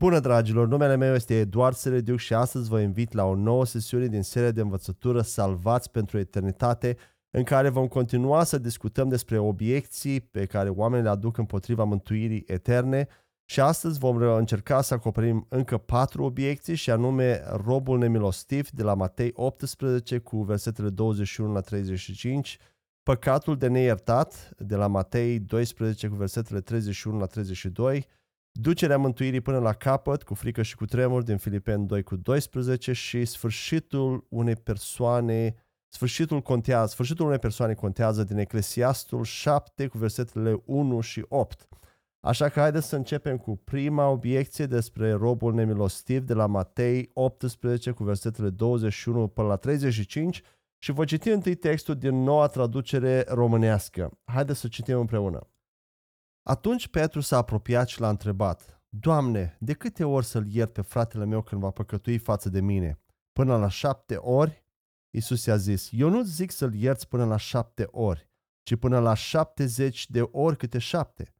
Bună dragilor, numele meu este Eduard Serediuc și astăzi vă invit la o nouă sesiune din seria de învățătură Salvați pentru Eternitate, în care vom continua să discutăm despre obiecții pe care oamenii le aduc împotriva mântuirii eterne și astăzi vom încerca să acoperim încă patru obiecții și anume robul nemilostiv de la Matei 18 cu versetele 21 la 35, păcatul de neiertat de la Matei 12 cu versetele 31 la 32, ducerea mântuirii până la capăt, cu frică și cu tremur, din Filipeni 2 cu 12 și sfârșitul unei persoane, sfârșitul contează, sfârșitul unei persoane contează din Eclesiastul 7 cu versetele 1 și 8. Așa că haideți să începem cu prima obiecție despre robul nemilostiv de la Matei 18 cu versetele 21 până la 35 și vă citi întâi textul din noua traducere românească. Haideți să citim împreună. Atunci Petru s-a apropiat și l-a întrebat, Doamne, de câte ori să-l iert pe fratele meu când va păcătui față de mine? Până la șapte ori? Iisus i-a zis, eu nu zic să-l ierți până la șapte ori, ci până la șaptezeci de ori câte șapte.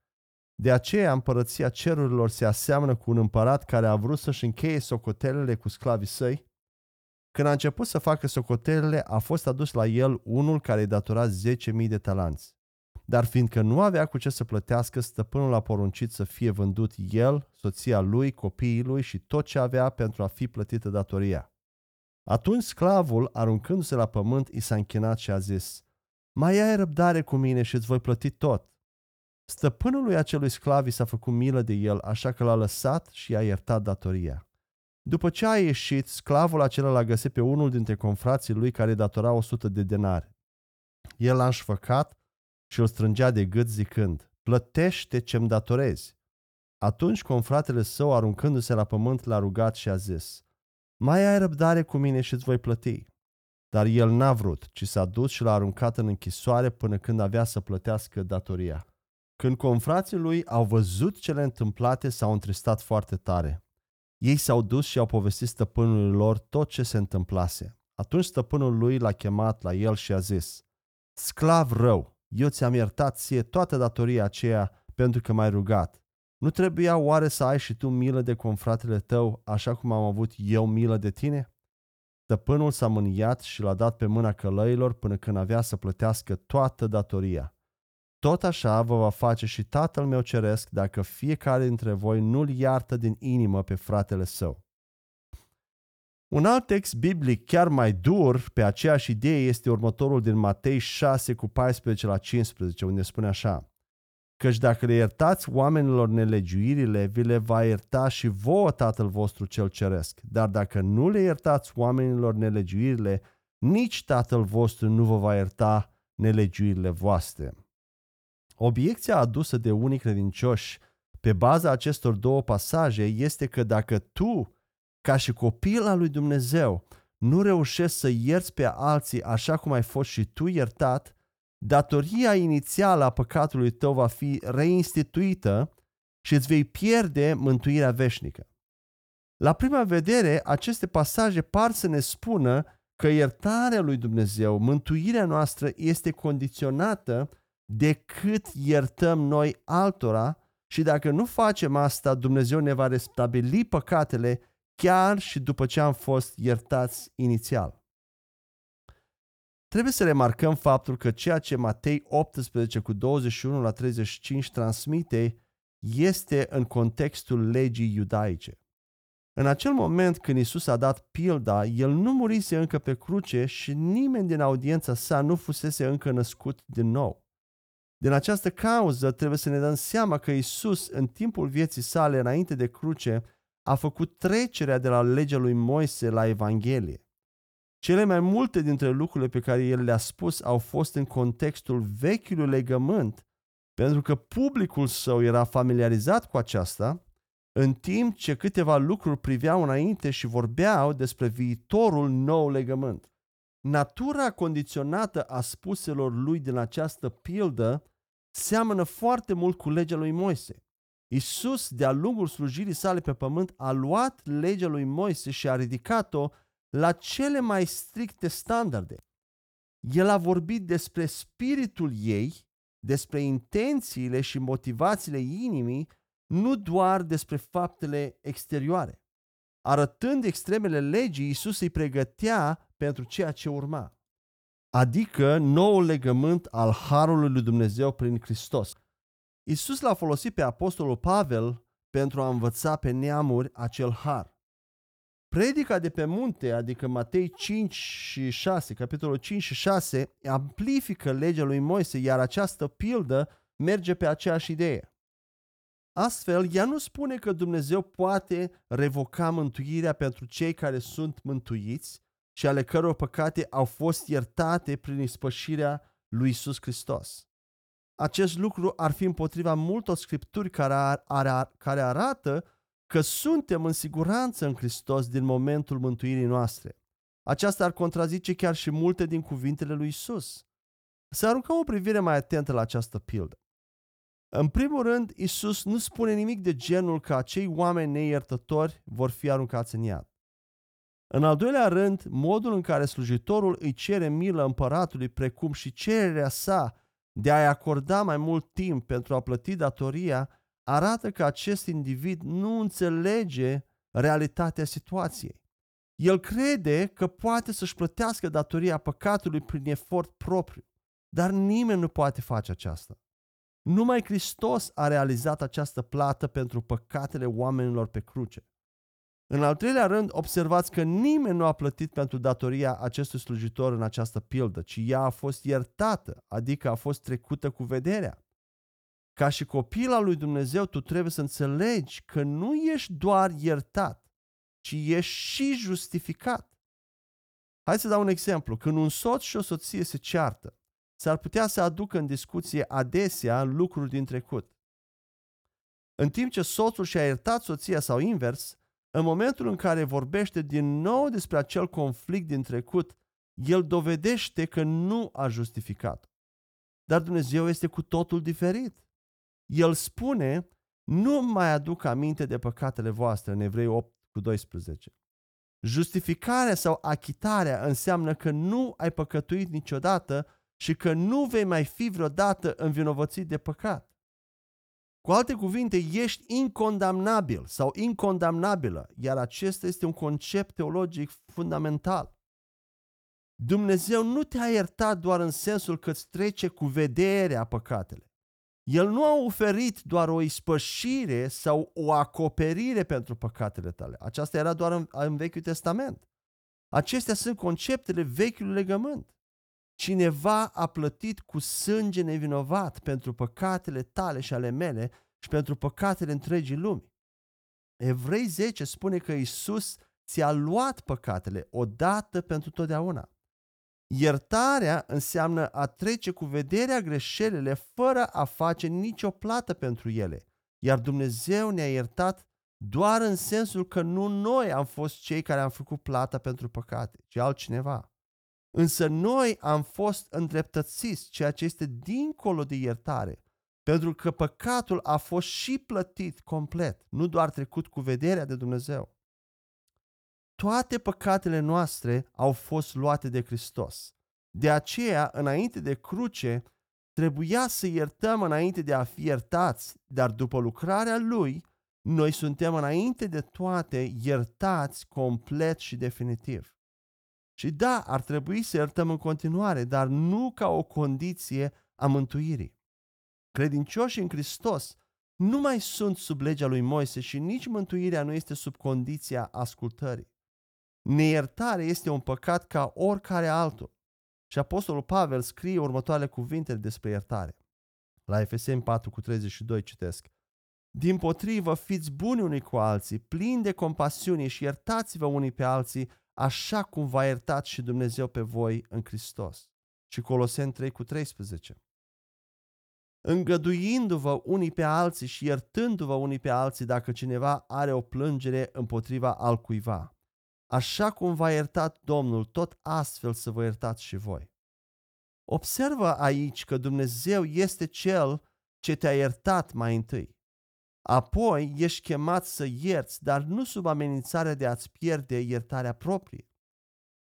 De aceea împărăția cerurilor se aseamănă cu un împărat care a vrut să-și încheie socotelele cu sclavii săi. Când a început să facă socotelele, a fost adus la el unul care îi datora 10.000 de talanți. Dar fiindcă nu avea cu ce să plătească, stăpânul a poruncit să fie vândut el, soția lui, copiii lui și tot ce avea pentru a fi plătită datoria. Atunci sclavul, aruncându-se la pământ, i s-a închinat și a zis, Mai ai răbdare cu mine și îți voi plăti tot. Stăpânului acelui sclav i s-a făcut milă de el, așa că l-a lăsat și i-a iertat datoria. După ce a ieșit, sclavul acela l-a găsit pe unul dintre confrații lui care datora 100 de denari. El l-a înșfăcat și îl strângea de gât zicând, plătește ce-mi datorezi. Atunci confratele său, aruncându-se la pământ, l-a rugat și a zis, mai ai răbdare cu mine și îți voi plăti. Dar el n-a vrut, ci s-a dus și l-a aruncat în închisoare până când avea să plătească datoria. Când confrații lui au văzut cele întâmplate, s-au întristat foarte tare. Ei s-au dus și au povestit stăpânului lor tot ce se întâmplase. Atunci stăpânul lui l-a chemat la el și a zis, Sclav rău, eu ți-am iertat ție toată datoria aceea pentru că m-ai rugat. Nu trebuia oare să ai și tu milă de confratele tău, așa cum am avut eu milă de tine? Stăpânul s-a mâniat și l-a dat pe mâna călăilor până când avea să plătească toată datoria. Tot așa vă va face și Tatăl meu ceresc dacă fiecare dintre voi nu-l iartă din inimă pe fratele său. Un alt text biblic chiar mai dur pe aceeași idee este următorul din Matei 6 cu 14 la 15, unde spune așa. Căci dacă le iertați oamenilor nelegiuirile, vi le va ierta și vouă Tatăl vostru cel ceresc. Dar dacă nu le iertați oamenilor nelegiuirile, nici Tatăl vostru nu vă va ierta nelegiuirile voastre. Obiecția adusă de unii credincioși pe baza acestor două pasaje este că dacă tu ca și copil al lui Dumnezeu, nu reușești să ierți pe alții așa cum ai fost și tu iertat, datoria inițială a păcatului tău va fi reinstituită și îți vei pierde mântuirea veșnică. La prima vedere, aceste pasaje par să ne spună că iertarea lui Dumnezeu, mântuirea noastră este condiționată de cât iertăm noi altora și dacă nu facem asta, Dumnezeu ne va restabili păcatele chiar și după ce am fost iertați inițial. Trebuie să remarcăm faptul că ceea ce Matei 18 cu 21 la 35 transmite este în contextul legii iudaice. În acel moment când Isus a dat pilda, el nu murise încă pe cruce și nimeni din audiența sa nu fusese încă născut din nou. Din această cauză trebuie să ne dăm seama că Isus, în timpul vieții sale înainte de cruce, a făcut trecerea de la legea lui Moise la Evanghelie. Cele mai multe dintre lucrurile pe care el le-a spus au fost în contextul vechiului legământ, pentru că publicul său era familiarizat cu aceasta, în timp ce câteva lucruri priveau înainte și vorbeau despre viitorul nou legământ. Natura condiționată a spuselor lui din această pildă seamănă foarte mult cu legea lui Moise. Isus, de-a lungul slujirii sale pe pământ, a luat legea lui Moise și a ridicat-o la cele mai stricte standarde. El a vorbit despre spiritul ei, despre intențiile și motivațiile inimii nu doar despre faptele exterioare. Arătând extremele legii, Isus îi pregătea pentru ceea ce urma, adică noul legământ al Harului lui Dumnezeu prin Hristos. Isus l-a folosit pe Apostolul Pavel pentru a învăța pe neamuri acel har. Predica de pe munte, adică Matei 5 și 6, capitolul 5 și 6, amplifică legea lui Moise, iar această pildă merge pe aceeași idee. Astfel, ea nu spune că Dumnezeu poate revoca mântuirea pentru cei care sunt mântuiți și ale căror păcate au fost iertate prin ispășirea lui Isus Hristos. Acest lucru ar fi împotriva multor scripturi care, ar, ar, care arată că suntem în siguranță în Hristos din momentul mântuirii noastre. Aceasta ar contrazice chiar și multe din cuvintele lui Isus. Să aruncăm o privire mai atentă la această pildă. În primul rând, Isus nu spune nimic de genul că acei oameni neiertători vor fi aruncați în iad. În al doilea rând, modul în care slujitorul îi cere milă împăratului, precum și cererea sa de a-i acorda mai mult timp pentru a plăti datoria, arată că acest individ nu înțelege realitatea situației. El crede că poate să-și plătească datoria păcatului prin efort propriu, dar nimeni nu poate face aceasta. Numai Hristos a realizat această plată pentru păcatele oamenilor pe cruce. În al treilea rând, observați că nimeni nu a plătit pentru datoria acestui slujitor în această pildă, ci ea a fost iertată, adică a fost trecută cu vederea. Ca și copil al lui Dumnezeu, tu trebuie să înțelegi că nu ești doar iertat, ci ești și justificat. Hai să dau un exemplu. Când un soț și o soție se ceartă, s-ar putea să aducă în discuție adesea lucruri din trecut. În timp ce soțul și-a iertat soția sau invers, în momentul în care vorbește din nou despre acel conflict din trecut, el dovedește că nu a justificat. Dar Dumnezeu este cu totul diferit. El spune, nu mai aduc aminte de păcatele voastre, în Evrei 8 cu 12. Justificarea sau achitarea înseamnă că nu ai păcătuit niciodată și că nu vei mai fi vreodată învinovățit de păcat. Cu alte cuvinte, ești incondamnabil sau incondamnabilă, iar acesta este un concept teologic fundamental. Dumnezeu nu te-a iertat doar în sensul că îți trece cu vederea păcatele. El nu a oferit doar o ispășire sau o acoperire pentru păcatele tale. Aceasta era doar în, în Vechiul Testament. Acestea sunt conceptele Vechiului Legământ. Cineva a plătit cu sânge nevinovat pentru păcatele tale și ale mele și pentru păcatele întregii lumi. Evrei 10 spune că Isus ți-a luat păcatele odată pentru totdeauna. Iertarea înseamnă a trece cu vederea greșelile fără a face nicio plată pentru ele. Iar Dumnezeu ne-a iertat doar în sensul că nu noi am fost cei care am făcut plata pentru păcate, ci altcineva. Însă noi am fost îndreptățiți, ceea ce este dincolo de iertare, pentru că păcatul a fost și plătit complet, nu doar trecut cu vederea de Dumnezeu. Toate păcatele noastre au fost luate de Hristos. De aceea, înainte de cruce, trebuia să iertăm înainte de a fi iertați, dar după lucrarea Lui, noi suntem înainte de toate iertați complet și definitiv. Și da, ar trebui să iertăm în continuare, dar nu ca o condiție a mântuirii. Credincioșii în Hristos nu mai sunt sub legea lui Moise și nici mântuirea nu este sub condiția ascultării. Neiertare este un păcat ca oricare altul. Și Apostolul Pavel scrie următoarele cuvinte despre iertare. La Efeseni 4 cu 32 citesc. Din potrivă, fiți buni unii cu alții, plini de compasiune și iertați-vă unii pe alții, așa cum v-a iertat și Dumnezeu pe voi în Hristos. Și Coloseni 3 cu 13. Îngăduindu-vă unii pe alții și iertându-vă unii pe alții dacă cineva are o plângere împotriva altcuiva. Așa cum v-a iertat Domnul, tot astfel să vă iertați și voi. Observă aici că Dumnezeu este Cel ce te-a iertat mai întâi. Apoi ești chemat să ierți, dar nu sub amenințarea de a-ți pierde iertarea proprie.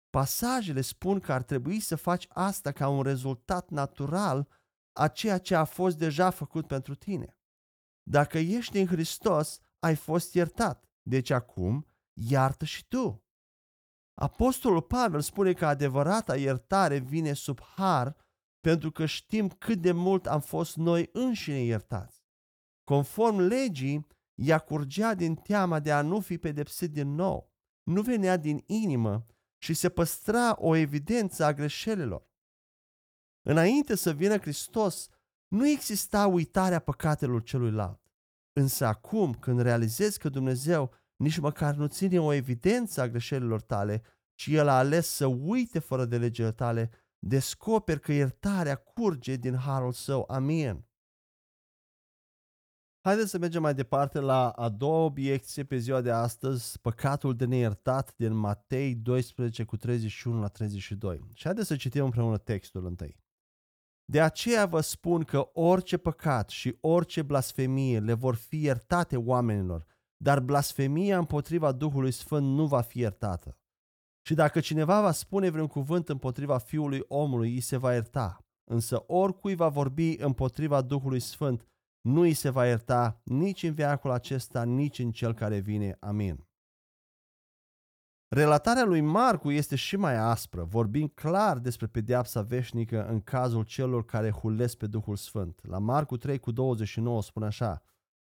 Pasajele spun că ar trebui să faci asta ca un rezultat natural a ceea ce a fost deja făcut pentru tine. Dacă ești în Hristos, ai fost iertat. Deci acum, iartă și tu. Apostolul Pavel spune că adevărata iertare vine sub har pentru că știm cât de mult am fost noi înșine iertați. Conform legii, ea curgea din teama de a nu fi pedepsit din nou. Nu venea din inimă și se păstra o evidență a greșelilor. Înainte să vină Hristos, nu exista uitarea păcatelor celuilalt. Însă acum, când realizezi că Dumnezeu nici măcar nu ține o evidență a greșelilor tale, ci El a ales să uite fără de legile tale, descoperi că iertarea curge din harul său. Amin. Haideți să mergem mai departe la a doua obiecție pe ziua de astăzi, păcatul de neiertat din Matei 12 cu 31 la 32. Și haideți să citim împreună textul întâi. De aceea vă spun că orice păcat și orice blasfemie le vor fi iertate oamenilor, dar blasfemia împotriva Duhului Sfânt nu va fi iertată. Și dacă cineva va spune vreun cuvânt împotriva Fiului omului, îi se va ierta. Însă oricui va vorbi împotriva Duhului Sfânt, nu îi se va ierta nici în viacul acesta, nici în cel care vine. Amin. Relatarea lui Marcu este și mai aspră, vorbind clar despre pedeapsa veșnică în cazul celor care hulesc pe Duhul Sfânt. La Marcu 3 cu 29 spune așa,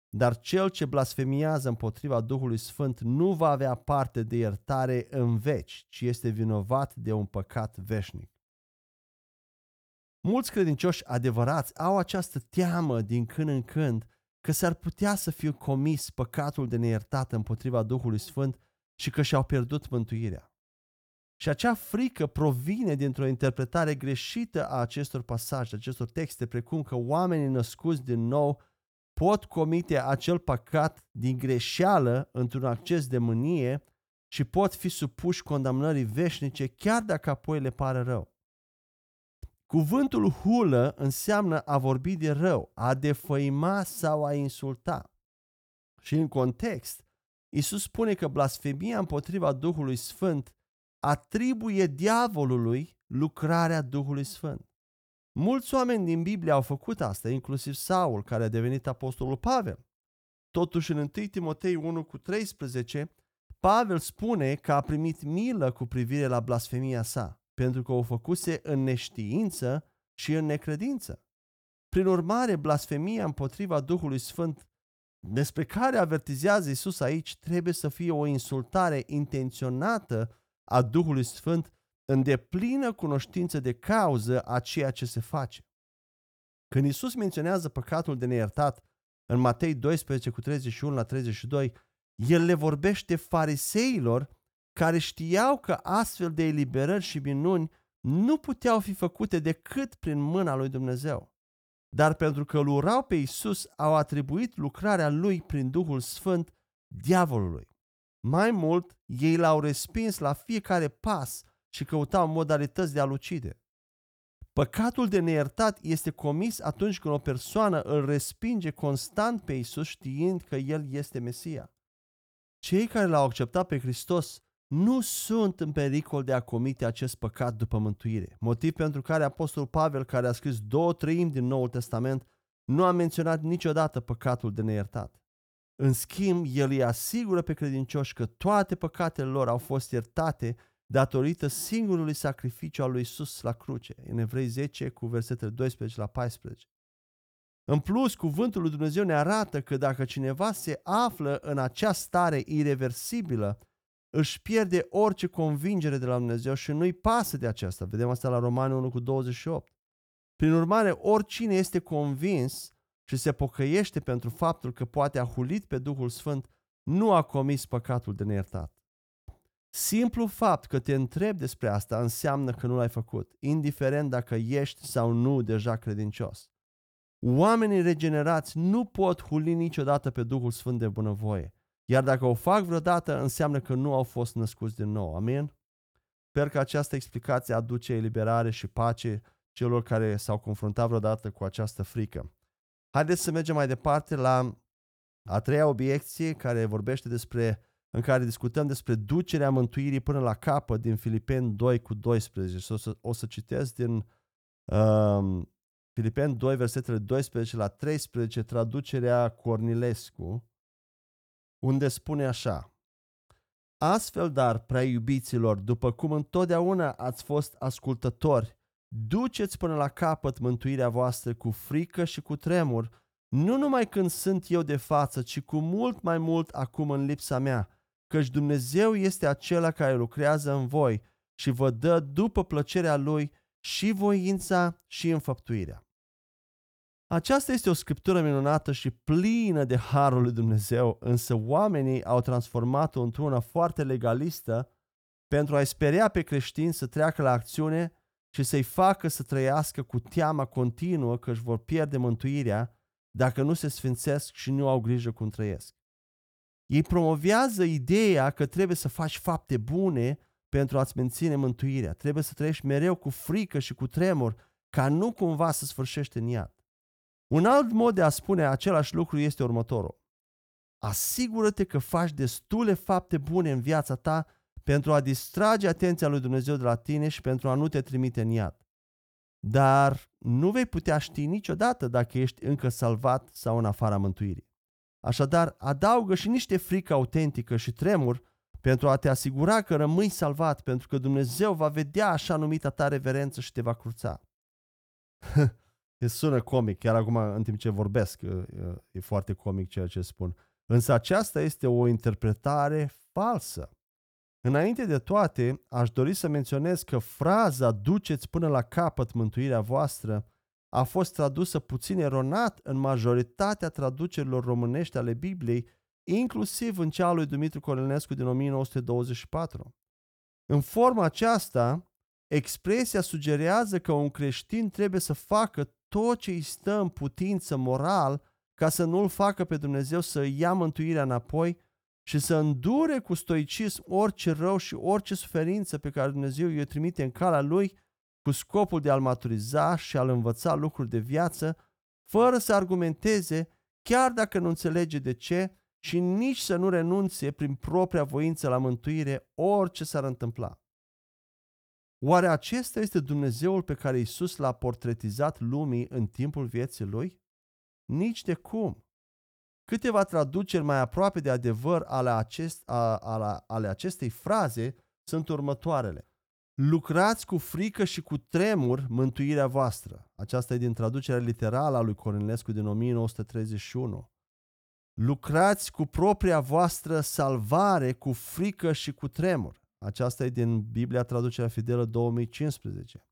dar cel ce blasfemiază împotriva Duhului Sfânt nu va avea parte de iertare în veci, ci este vinovat de un păcat veșnic. Mulți credincioși adevărați au această teamă din când în când că s-ar putea să fie comis păcatul de neiertat împotriva Duhului Sfânt și că și-au pierdut mântuirea. Și acea frică provine dintr-o interpretare greșită a acestor pasaje, acestor texte, precum că oamenii născuți din nou pot comite acel păcat din greșeală într-un acces de mânie și pot fi supuși condamnării veșnice chiar dacă apoi le pare rău. Cuvântul hulă înseamnă a vorbi de rău, a defăima sau a insulta. Și în context, Isus spune că blasfemia împotriva Duhului Sfânt atribuie diavolului lucrarea Duhului Sfânt. Mulți oameni din Biblie au făcut asta, inclusiv Saul, care a devenit apostolul Pavel. Totuși, în 1 Timotei 1 cu 13, Pavel spune că a primit milă cu privire la blasfemia sa, pentru că o făcuse în neștiință și în necredință. Prin urmare, blasfemia împotriva Duhului Sfânt despre care avertizează Isus aici trebuie să fie o insultare intenționată a Duhului Sfânt în deplină cunoștință de cauză a ceea ce se face. Când Isus menționează păcatul de neiertat în Matei 12 cu 31 la 32, el le vorbește fariseilor care știau că astfel de eliberări și minuni nu puteau fi făcute decât prin mâna lui Dumnezeu. Dar pentru că îl urau pe Isus, au atribuit lucrarea lui prin Duhul Sfânt diavolului. Mai mult, ei l-au respins la fiecare pas și căutau modalități de a-l ucide. Păcatul de neiertat este comis atunci când o persoană îl respinge constant pe Isus știind că El este Mesia. Cei care l-au acceptat pe Hristos nu sunt în pericol de a comite acest păcat după mântuire, motiv pentru care Apostolul Pavel, care a scris două treimi din Noul Testament, nu a menționat niciodată păcatul de neiertat. În schimb, el îi asigură pe credincioși că toate păcatele lor au fost iertate datorită singurului sacrificiu al lui Isus la cruce, în Evrei 10 cu versetele 12 la 14. În plus, cuvântul lui Dumnezeu ne arată că dacă cineva se află în acea stare irreversibilă, își pierde orice convingere de la Dumnezeu și nu-i pasă de aceasta. Vedem asta la Romani 1 cu 28. Prin urmare, oricine este convins și se pocăiește pentru faptul că poate a hulit pe Duhul Sfânt, nu a comis păcatul de neiertat. Simplu fapt că te întreb despre asta înseamnă că nu l-ai făcut, indiferent dacă ești sau nu deja credincios. Oamenii regenerați nu pot huli niciodată pe Duhul Sfânt de bunăvoie. Iar dacă o fac vreodată, înseamnă că nu au fost născuți din nou. Amin? Sper că această explicație aduce eliberare și pace celor care s-au confruntat vreodată cu această frică. Haideți să mergem mai departe la a treia obiecție care vorbește despre, în care discutăm despre ducerea mântuirii până la capăt din Filipeni 2 cu 12. O să, o să citesc din um, Filipeni 2, versetele 12 la 13, traducerea Cornilescu, unde spune așa. Astfel, dar, prea iubiților, după cum întotdeauna ați fost ascultători, duceți până la capăt mântuirea voastră cu frică și cu tremur, nu numai când sunt eu de față, ci cu mult mai mult acum în lipsa mea, căci Dumnezeu este acela care lucrează în voi și vă dă după plăcerea Lui și voința și înfăptuirea. Aceasta este o scriptură minunată și plină de harul lui Dumnezeu, însă oamenii au transformat-o într-una foarte legalistă pentru a-i speria pe creștini să treacă la acțiune și să-i facă să trăiască cu teama continuă că își vor pierde mântuirea dacă nu se sfințesc și nu au grijă cum trăiesc. Ei promovează ideea că trebuie să faci fapte bune pentru a-ți menține mântuirea. Trebuie să trăiești mereu cu frică și cu tremur ca nu cumva să sfârșești în iad. Un alt mod de a spune același lucru este următorul. Asigură-te că faci destule fapte bune în viața ta pentru a distrage atenția lui Dumnezeu de la tine și pentru a nu te trimite în iad. Dar nu vei putea ști niciodată dacă ești încă salvat sau în afara mântuirii. Așadar, adaugă și niște frică autentică și tremur pentru a te asigura că rămâi salvat, pentru că Dumnezeu va vedea așa numita ta reverență și te va cruța. e sună comic, chiar acum în timp ce vorbesc, e foarte comic ceea ce spun. Însă aceasta este o interpretare falsă. Înainte de toate, aș dori să menționez că fraza duceți până la capăt mântuirea voastră a fost tradusă puțin eronat în majoritatea traducerilor românești ale Bibliei, inclusiv în cea lui Dumitru Cornelescu din 1924. În forma aceasta, expresia sugerează că un creștin trebuie să facă tot ce îi stă în putință moral ca să nu-l facă pe Dumnezeu să ia mântuirea înapoi și să îndure cu stoicism orice rău și orice suferință pe care Dumnezeu îi trimite în calea lui cu scopul de a-l maturiza și a-l învăța lucruri de viață, fără să argumenteze, chiar dacă nu înțelege de ce, și nici să nu renunțe prin propria voință la mântuire orice s-ar întâmpla. Oare acesta este Dumnezeul pe care Isus l-a portretizat lumii în timpul vieții lui? Nici de cum. Câteva traduceri mai aproape de adevăr ale, acest, a, ale, ale acestei fraze sunt următoarele. Lucrați cu frică și cu tremur mântuirea voastră. Aceasta e din traducerea literală a lui Cornelescu din 1931. Lucrați cu propria voastră salvare cu frică și cu tremur. Aceasta e din Biblia Traducerea Fidelă 2015.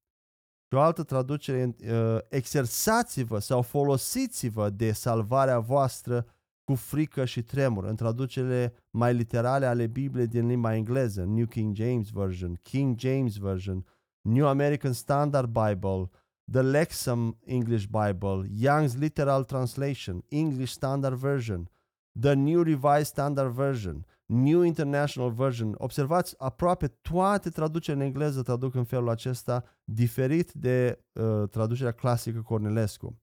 Și o altă traducere, uh, exersați-vă sau folosiți-vă de salvarea voastră cu frică și tremur, în traducerile mai literale ale Bibliei din limba engleză, New King James Version, King James Version, New American Standard Bible, the Lexham English Bible, Young's Literal Translation, English Standard Version, the New Revised Standard Version, New International Version. Observați, aproape toate traducerile în engleză traduc în felul acesta, diferit de uh, traducerea clasică Cornelescu.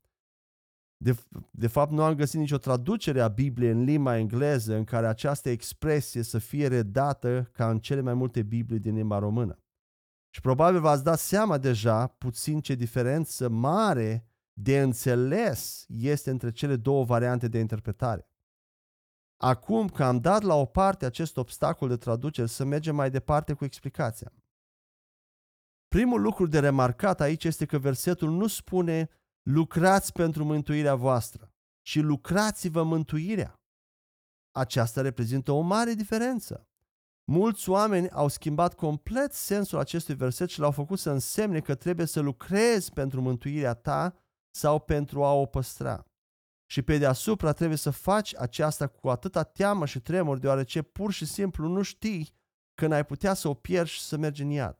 De, de fapt, nu am găsit nicio traducere a Bibliei în limba engleză în care această expresie să fie redată ca în cele mai multe Biblii din limba română. Și probabil v-ați dat seama deja puțin ce diferență mare de înțeles este între cele două variante de interpretare. Acum că am dat la o parte acest obstacol de traducere, să mergem mai departe cu explicația. Primul lucru de remarcat aici este că versetul nu spune lucrați pentru mântuirea voastră și lucrați-vă mântuirea. Aceasta reprezintă o mare diferență. Mulți oameni au schimbat complet sensul acestui verset și l-au făcut să însemne că trebuie să lucrezi pentru mântuirea ta sau pentru a o păstra. Și pe deasupra trebuie să faci aceasta cu atâta teamă și tremur, deoarece pur și simplu nu știi când ai putea să o pierzi și să mergi în iad.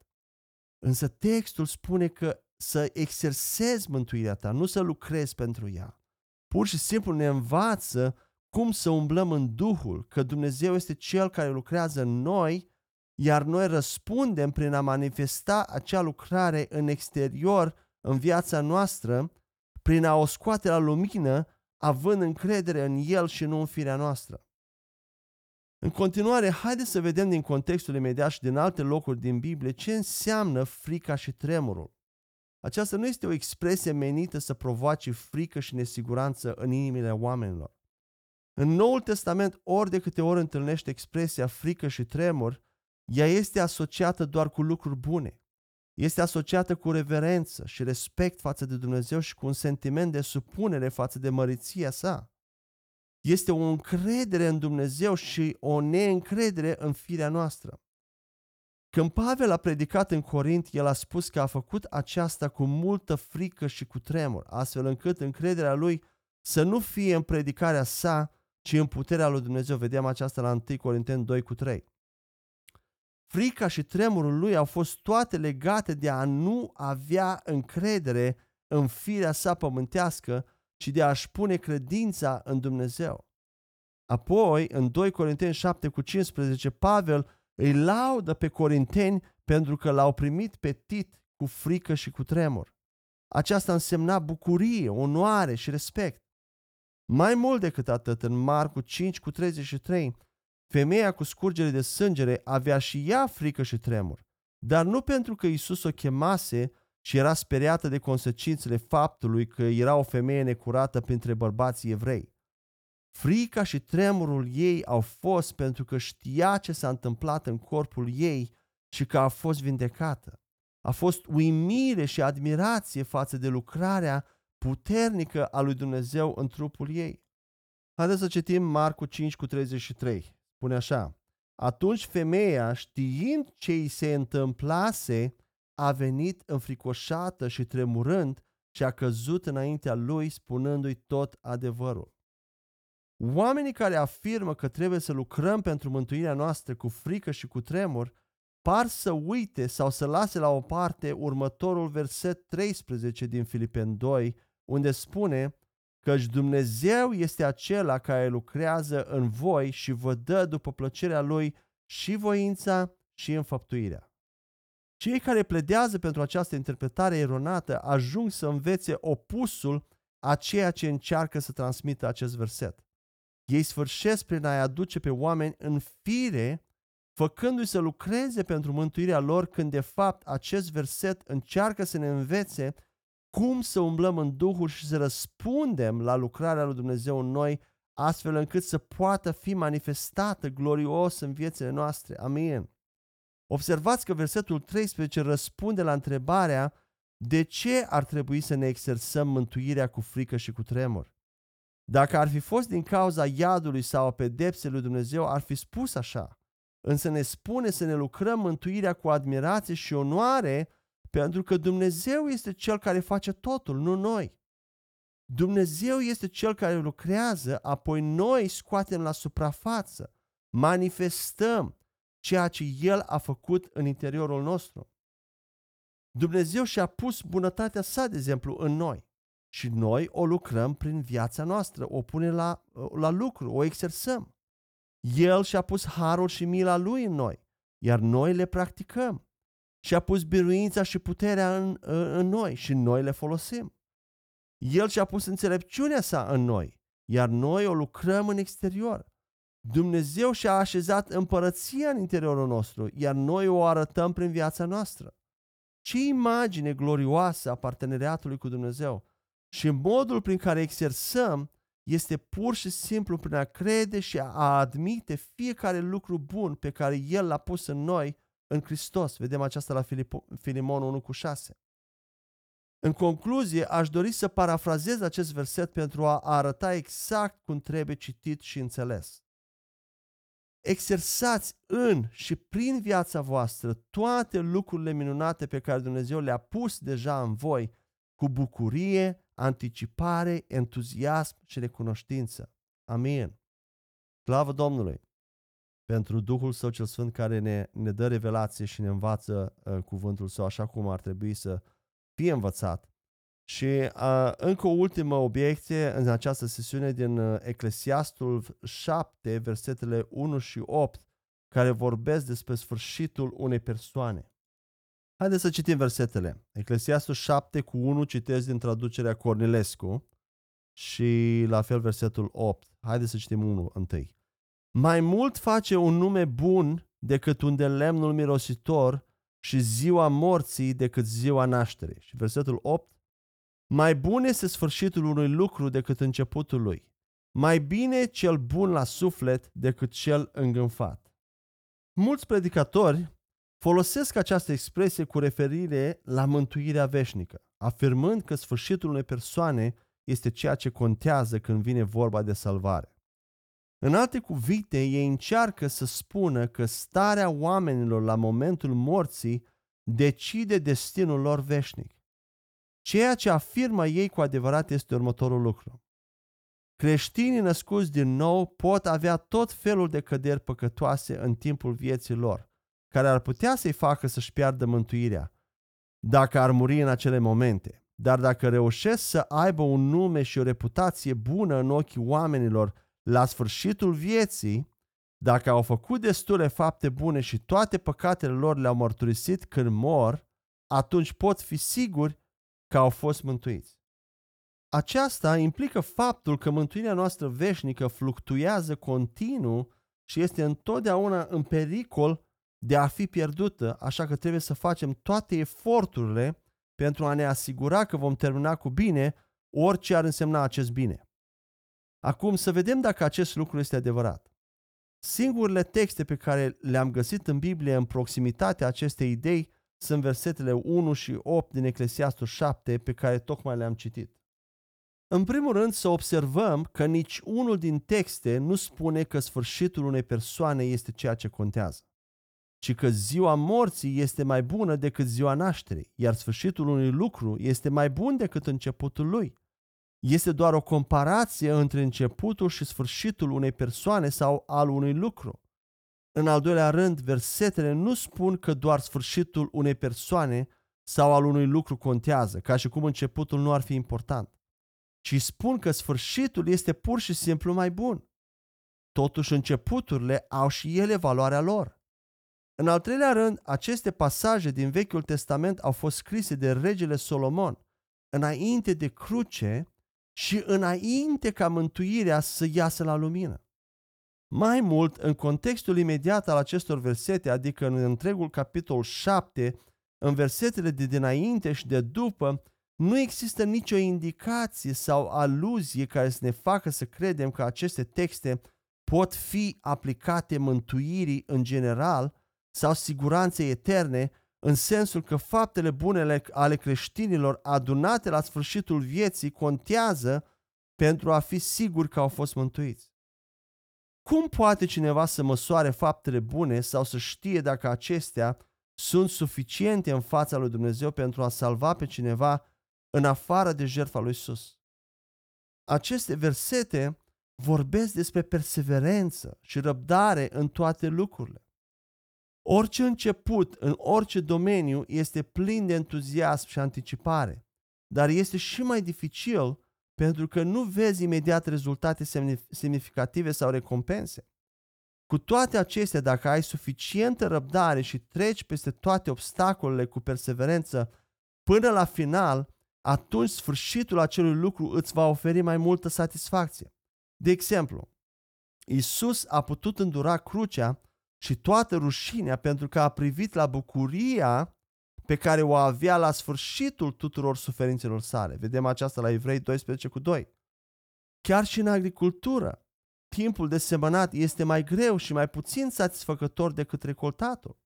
Însă textul spune că să exersezi mântuirea ta, nu să lucrezi pentru ea. Pur și simplu ne învață cum să umblăm în Duhul, că Dumnezeu este Cel care lucrează în noi, iar noi răspundem prin a manifesta acea lucrare în exterior, în viața noastră, prin a o scoate la lumină, având încredere în El și nu în firea noastră. În continuare, haideți să vedem din contextul imediat și din alte locuri din Biblie ce înseamnă frica și tremurul. Aceasta nu este o expresie menită să provoace frică și nesiguranță în inimile oamenilor. În Noul Testament, ori de câte ori întâlnește expresia frică și tremur, ea este asociată doar cu lucruri bune. Este asociată cu reverență și respect față de Dumnezeu și cu un sentiment de supunere față de măriția sa. Este o încredere în Dumnezeu și o neîncredere în firea noastră. Când Pavel a predicat în Corint, el a spus că a făcut aceasta cu multă frică și cu tremur, astfel încât încrederea lui să nu fie în predicarea sa, ci în puterea lui Dumnezeu. Vedem aceasta la 1 Corinteni 2 cu 3. Frica și tremurul lui au fost toate legate de a nu avea încredere în firea sa pământească, ci de a-și pune credința în Dumnezeu. Apoi, în 2 Corinteni 7 cu 15, Pavel îi laudă pe corinteni pentru că l-au primit pe Tit cu frică și cu tremur. Aceasta însemna bucurie, onoare și respect. Mai mult decât atât, în Marcu 5 cu 33, femeia cu scurgere de sângere avea și ea frică și tremur, dar nu pentru că Isus o chemase și era speriată de consecințele faptului că era o femeie necurată printre bărbații evrei. Frica și tremurul ei au fost pentru că știa ce s-a întâmplat în corpul ei și că a fost vindecată. A fost uimire și admirație față de lucrarea puternică a lui Dumnezeu în trupul ei. Haideți să citim Marcu 5 cu 33. Spune așa. Atunci femeia, știind ce îi se întâmplase, a venit înfricoșată și tremurând și a căzut înaintea lui spunându-i tot adevărul. Oamenii care afirmă că trebuie să lucrăm pentru mântuirea noastră cu frică și cu tremur, par să uite sau să lase la o parte următorul verset 13 din Filipen 2, unde spune căci Dumnezeu este acela care lucrează în voi și vă dă după plăcerea Lui și voința și înfăptuirea. Cei care pledează pentru această interpretare eronată ajung să învețe opusul a ceea ce încearcă să transmită acest verset. Ei sfârșesc prin a-i aduce pe oameni în fire, făcându-i să lucreze pentru mântuirea lor, când de fapt acest verset încearcă să ne învețe cum să umblăm în Duhul și să răspundem la lucrarea lui Dumnezeu în noi, astfel încât să poată fi manifestată glorios în viețile noastre. Amin. Observați că versetul 13 răspunde la întrebarea de ce ar trebui să ne exersăm mântuirea cu frică și cu tremur. Dacă ar fi fost din cauza iadului sau a pedepsei lui Dumnezeu, ar fi spus așa. Însă ne spune să ne lucrăm mântuirea cu admirație și onoare, pentru că Dumnezeu este Cel care face totul, nu noi. Dumnezeu este Cel care lucrează, apoi noi scoatem la suprafață, manifestăm ceea ce El a făcut în interiorul nostru. Dumnezeu și-a pus bunătatea sa, de exemplu, în noi și noi o lucrăm prin viața noastră, o punem la, la lucru, o exersăm. El și-a pus harul și mila lui în noi, iar noi le practicăm. Și-a pus biruința și puterea în, în noi și noi le folosim. El și-a pus înțelepciunea sa în noi, iar noi o lucrăm în exterior. Dumnezeu și-a așezat împărăția în interiorul nostru, iar noi o arătăm prin viața noastră. Ce imagine glorioasă a parteneriatului cu Dumnezeu! Și modul prin care exersăm este pur și simplu prin a crede și a admite fiecare lucru bun pe care El l-a pus în noi în Hristos. Vedem aceasta la Filimon 1 cu 6. În concluzie, aș dori să parafrazez acest verset pentru a arăta exact cum trebuie citit și înțeles. Exersați în și prin viața voastră toate lucrurile minunate pe care Dumnezeu le-a pus deja în voi cu bucurie, anticipare, entuziasm și recunoștință. Amin. Slavă Domnului pentru Duhul Său cel Sfânt care ne, ne dă revelație și ne învață uh, cuvântul Său așa cum ar trebui să fie învățat. Și uh, încă o ultimă obiecție în această sesiune din uh, Eclesiastul 7, versetele 1 și 8, care vorbesc despre sfârșitul unei persoane. Haideți să citim versetele. Eclesiastul 7 cu 1 citesc din traducerea Cornilescu și la fel versetul 8. Haideți să citim 1 întâi. Mai mult face un nume bun decât un de lemnul mirositor și ziua morții decât ziua nașterii. Și versetul 8, mai bun este sfârșitul unui lucru decât începutul lui. Mai bine cel bun la suflet decât cel îngânfat. Mulți predicatori folosesc această expresie cu referire la mântuirea veșnică, afirmând că sfârșitul unei persoane este ceea ce contează când vine vorba de salvare. În alte cuvinte, ei încearcă să spună că starea oamenilor la momentul morții decide destinul lor veșnic. Ceea ce afirmă ei cu adevărat este următorul lucru. Creștinii născuți din nou pot avea tot felul de căderi păcătoase în timpul vieții lor, care ar putea să-i facă să-și piardă mântuirea, dacă ar muri în acele momente. Dar dacă reușesc să aibă un nume și o reputație bună în ochii oamenilor la sfârșitul vieții, dacă au făcut destule fapte bune și toate păcatele lor le-au mărturisit când mor, atunci pot fi siguri că au fost mântuiți. Aceasta implică faptul că mântuirea noastră veșnică fluctuează continuu și este întotdeauna în pericol de a fi pierdută, așa că trebuie să facem toate eforturile pentru a ne asigura că vom termina cu bine orice ar însemna acest bine. Acum să vedem dacă acest lucru este adevărat. Singurele texte pe care le-am găsit în Biblie în proximitatea acestei idei sunt versetele 1 și 8 din Eclesiastul 7 pe care tocmai le-am citit. În primul rând să observăm că nici unul din texte nu spune că sfârșitul unei persoane este ceea ce contează, ci că ziua morții este mai bună decât ziua nașterii, iar sfârșitul unui lucru este mai bun decât începutul lui. Este doar o comparație între începutul și sfârșitul unei persoane sau al unui lucru. În al doilea rând, versetele nu spun că doar sfârșitul unei persoane sau al unui lucru contează, ca și cum începutul nu ar fi important, ci spun că sfârșitul este pur și simplu mai bun. Totuși, începuturile au și ele valoarea lor. În al treilea rând, aceste pasaje din Vechiul Testament au fost scrise de regele Solomon înainte de cruce și înainte ca mântuirea să iasă la lumină. Mai mult, în contextul imediat al acestor versete, adică în întregul capitol 7, în versetele de dinainte și de după, nu există nicio indicație sau aluzie care să ne facă să credem că aceste texte pot fi aplicate mântuirii în general sau siguranței eterne, în sensul că faptele bune ale creștinilor adunate la sfârșitul vieții contează pentru a fi sigur că au fost mântuiți. Cum poate cineva să măsoare faptele bune sau să știe dacă acestea sunt suficiente în fața lui Dumnezeu pentru a salva pe cineva în afară de jertfa lui Isus? Aceste versete vorbesc despre perseverență și răbdare în toate lucrurile. Orice început în orice domeniu este plin de entuziasm și anticipare, dar este și mai dificil pentru că nu vezi imediat rezultate semnificative sau recompense. Cu toate acestea, dacă ai suficientă răbdare și treci peste toate obstacolele cu perseverență până la final, atunci sfârșitul acelui lucru îți va oferi mai multă satisfacție. De exemplu, Isus a putut îndura crucea și toată rușinea pentru că a privit la bucuria pe care o avea la sfârșitul tuturor suferințelor sale. Vedem aceasta la Evrei 12 cu 2. Chiar și în agricultură, timpul de semănat este mai greu și mai puțin satisfăcător decât recoltatul.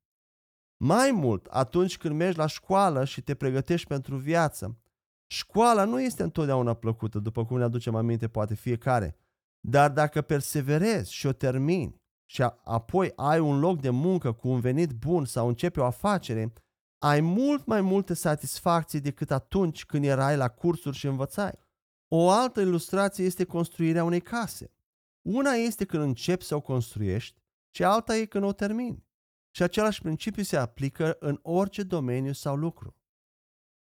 Mai mult, atunci când mergi la școală și te pregătești pentru viață, școala nu este întotdeauna plăcută, după cum ne aducem aminte poate fiecare, dar dacă perseverezi și o termini și apoi ai un loc de muncă cu un venit bun sau începi o afacere, ai mult mai multe satisfacții decât atunci când erai la cursuri și învățai. O altă ilustrație este construirea unei case. Una este când începi să o construiești și alta e când o termini. Și același principiu se aplică în orice domeniu sau lucru.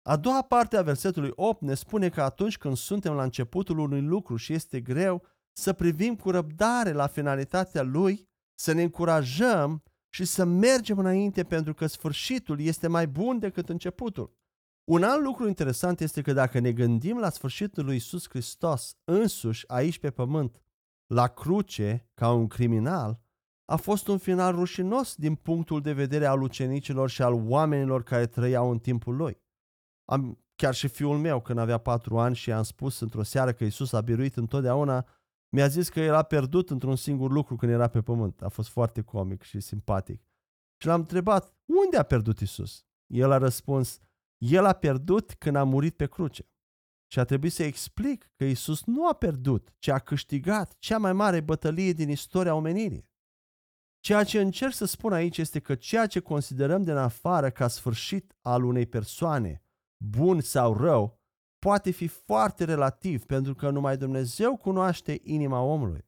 A doua parte a versetului 8 ne spune că atunci când suntem la începutul unui lucru și este greu, să privim cu răbdare la finalitatea lui, să ne încurajăm și să mergem înainte pentru că sfârșitul este mai bun decât începutul. Un alt lucru interesant este că dacă ne gândim la sfârșitul lui Isus Hristos însuși aici pe pământ, la cruce ca un criminal, a fost un final rușinos din punctul de vedere al ucenicilor și al oamenilor care trăiau în timpul lui. Am, chiar și fiul meu, când avea patru ani și i-am spus într-o seară că Isus a biruit întotdeauna, mi-a zis că el a pierdut într-un singur lucru când era pe pământ. A fost foarte comic și simpatic. Și l-am întrebat, unde a pierdut Isus? El a răspuns, el a pierdut când a murit pe cruce. Și a trebuit să explic că Isus nu a pierdut, ci a câștigat cea mai mare bătălie din istoria omenirii. Ceea ce încerc să spun aici este că ceea ce considerăm din afară ca sfârșit al unei persoane, bun sau rău, poate fi foarte relativ pentru că numai Dumnezeu cunoaște inima omului.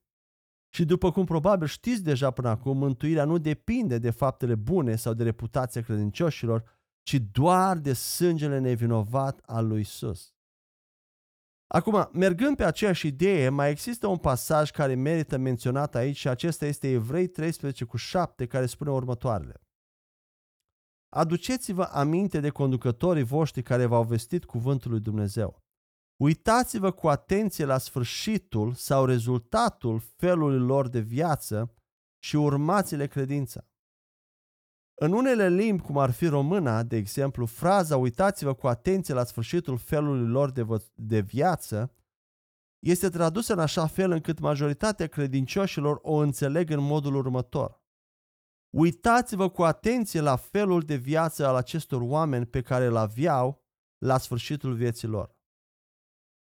Și după cum probabil știți deja până acum, mântuirea nu depinde de faptele bune sau de reputația credincioșilor, ci doar de sângele nevinovat al lui Isus. Acum, mergând pe aceeași idee, mai există un pasaj care merită menționat aici și acesta este Evrei 13 cu 7 care spune următoarele. Aduceți-vă aminte de conducătorii voștri care v-au vestit cuvântul lui Dumnezeu. Uitați-vă cu atenție la sfârșitul sau rezultatul felului lor de viață și urmați-le credința. În unele limbi, cum ar fi româna, de exemplu, fraza uitați-vă cu atenție la sfârșitul felului lor de, de viață este tradusă în așa fel încât majoritatea credincioșilor o înțeleg în modul următor. Uitați-vă cu atenție la felul de viață al acestor oameni pe care îl aveau la sfârșitul vieții lor.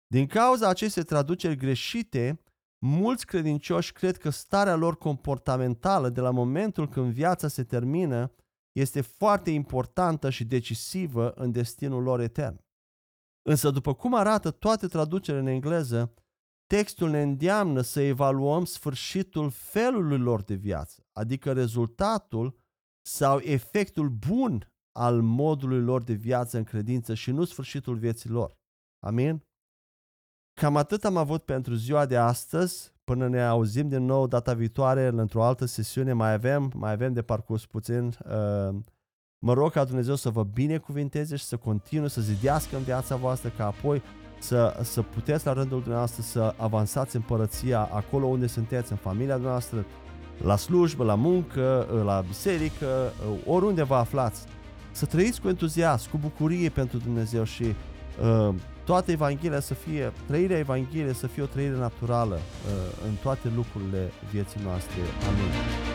Din cauza acestei traduceri greșite, mulți credincioși cred că starea lor comportamentală de la momentul când viața se termină este foarte importantă și decisivă în destinul lor etern. Însă, după cum arată toate traducerile în engleză, textul ne îndeamnă să evaluăm sfârșitul felului lor de viață, adică rezultatul sau efectul bun al modului lor de viață în credință și nu sfârșitul vieții lor. Amin? Cam atât am avut pentru ziua de astăzi. Până ne auzim din nou data viitoare într-o altă sesiune, mai avem, mai avem de parcurs puțin. Uh, mă rog ca Dumnezeu să vă binecuvinteze și să continue să zidească în viața voastră, ca apoi să, să puteți la rândul dumneavoastră să avansați împărăția acolo unde sunteți, în familia noastră, la slujbă, la muncă, la biserică, oriunde vă aflați. Să trăiți cu entuziasm, cu bucurie pentru Dumnezeu și uh, toată Evanghelia să fie, trăirea Evangheliei să fie o trăire naturală uh, în toate lucrurile vieții noastre. Amin.